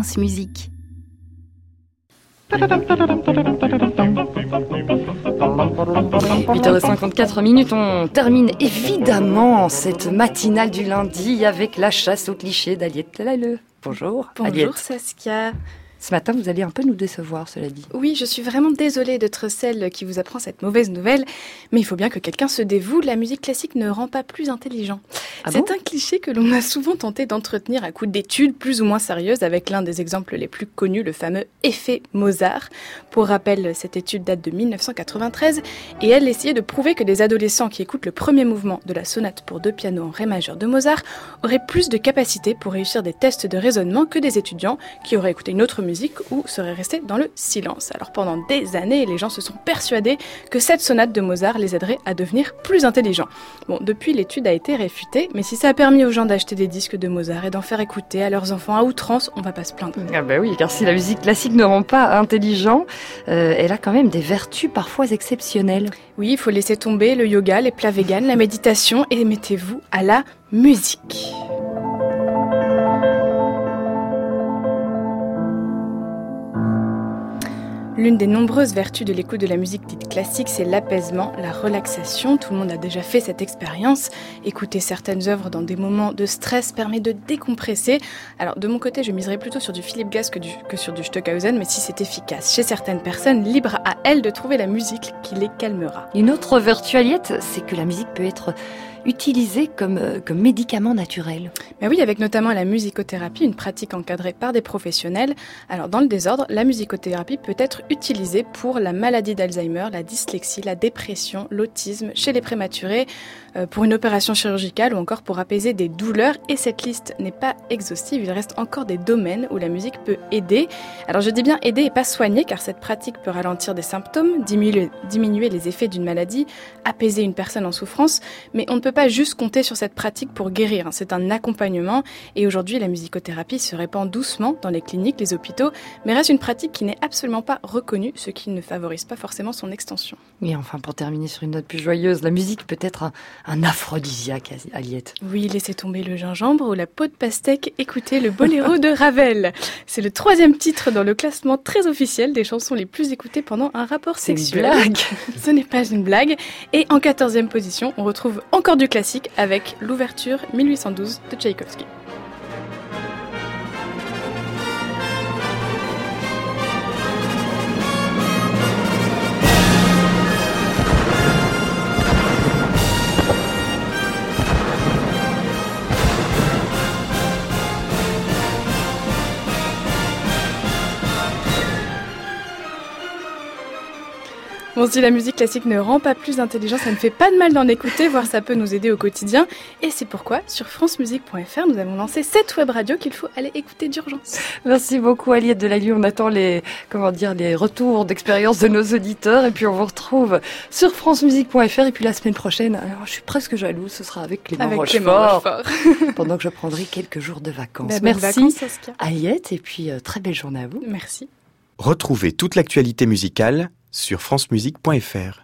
France Musique. 8h54 minutes, on termine évidemment cette matinale du lundi avec la chasse aux clichés d'Aliette Laleux. Bonjour. Bonjour Saskia. Ce matin, vous allez un peu nous décevoir, cela dit. Oui, je suis vraiment désolée d'être celle qui vous apprend cette mauvaise nouvelle, mais il faut bien que quelqu'un se dévoue. La musique classique ne rend pas plus intelligent. Ah C'est bon? un cliché que l'on a souvent tenté d'entretenir à coup d'études plus ou moins sérieuses, avec l'un des exemples les plus connus, le fameux effet Mozart. Pour rappel, cette étude date de 1993 et elle essayait de prouver que des adolescents qui écoutent le premier mouvement de la sonate pour deux pianos en ré majeur de Mozart auraient plus de capacité pour réussir des tests de raisonnement que des étudiants qui auraient écouté une autre musique ou seraient restés dans le silence. Alors pendant des années, les gens se sont persuadés que cette sonate de Mozart les aiderait à devenir plus intelligents. Bon, depuis l'étude a été réfutée, mais si ça a permis aux gens d'acheter des disques de Mozart et d'en faire écouter à leurs enfants à outrance, on va pas se plaindre. Ah bah oui, car si la musique classique ne rend pas intelligent, euh, elle a quand même des vertus parfois exceptionnelles. Oui, il faut laisser tomber le yoga, les plats véganes, la méditation et mettez-vous à la musique. L'une des nombreuses vertus de l'écoute de la musique dite classique, c'est l'apaisement, la relaxation. Tout le monde a déjà fait cette expérience. Écouter certaines œuvres dans des moments de stress permet de décompresser. Alors de mon côté, je miserais plutôt sur du Philippe que, du- que sur du Stockhausen, mais si c'est efficace chez certaines personnes, libre à elles de trouver la musique qui les calmera. Une autre vertu, Aliette, c'est que la musique peut être utilisée comme, euh, comme médicament naturel. Mais oui, avec notamment la musicothérapie, une pratique encadrée par des professionnels. Alors dans le désordre, la musicothérapie peut être utilisée pour la maladie d'Alzheimer, la dyslexie, la dépression, l'autisme, chez les prématurés, euh, pour une opération chirurgicale ou encore pour apaiser des douleurs. Et cette liste n'est pas exhaustive, il reste encore des domaines où la musique peut aider. Alors je dis bien aider et pas soigner, car cette pratique peut ralentir des symptômes, diminuer, les effets d'une maladie, apaiser une personne en souffrance, mais on ne peut pas juste compter sur cette pratique pour guérir. hein. C'est un accompagnement et aujourd'hui la musicothérapie se répand doucement dans les cliniques, les hôpitaux, mais reste une pratique qui n'est absolument pas ce qui ne favorise pas forcément son extension. Et enfin, pour terminer sur une note plus joyeuse, la musique peut être un, un aphrodisiaque, Aliette. Oui, laissez tomber le gingembre ou la peau de pastèque, écoutez le boléro de Ravel. C'est le troisième titre dans le classement très officiel des chansons les plus écoutées pendant un rapport C'est une sexuel. blague. Ce n'est pas une blague. Et en 14e position, on retrouve encore du classique avec l'ouverture 1812 de Tchaïkovski. Bon, si la musique classique ne rend pas plus intelligent, ça ne fait pas de mal d'en écouter, voire ça peut nous aider au quotidien. Et c'est pourquoi, sur francemusique.fr, nous avons lancé cette web radio qu'il faut aller écouter d'urgence. Merci beaucoup, Aliette de la Lue. On attend les, comment dire, les retours d'expérience de nos auditeurs. Et puis, on vous retrouve sur francemusique.fr. Et puis, la semaine prochaine, alors, je suis presque jalouse, ce sera avec Clément Avec Clément Rochefort. Rochefort. pendant que je prendrai quelques jours de vacances. Bah, Merci, vacances. Aliette. Et puis, euh, très belle journée à vous. Merci. Retrouvez toute l'actualité musicale sur francemusique.fr.